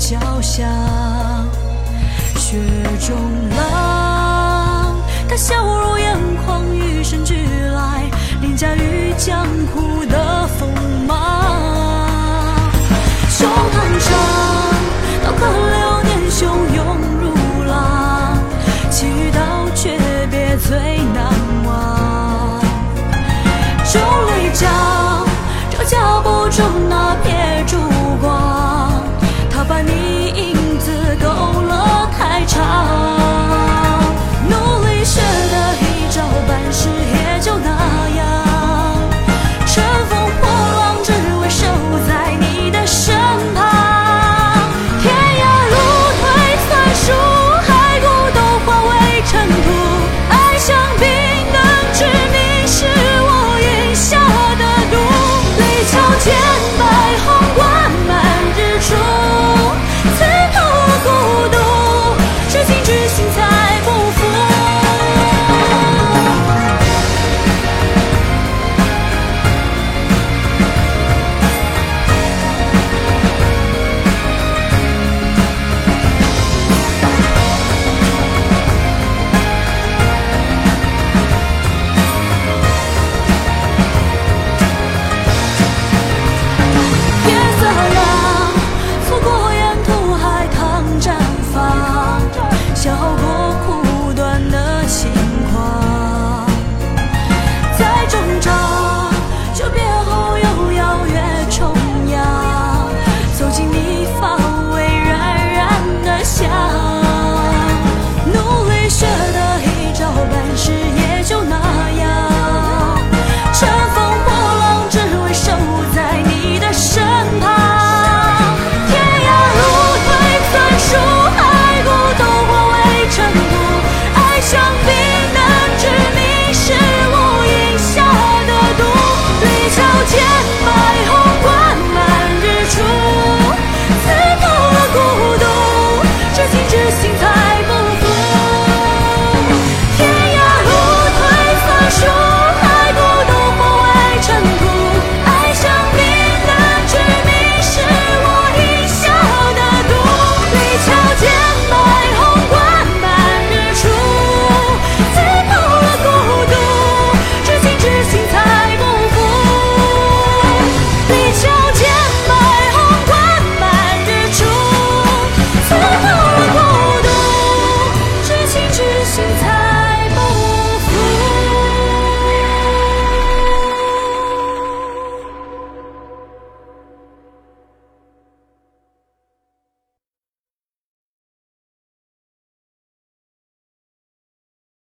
脚下雪中浪，他笑如眼眶，与生俱来，凌驾于江湖的锋芒。胸膛上刀割流年，汹涌如浪，祈祷诀别最难。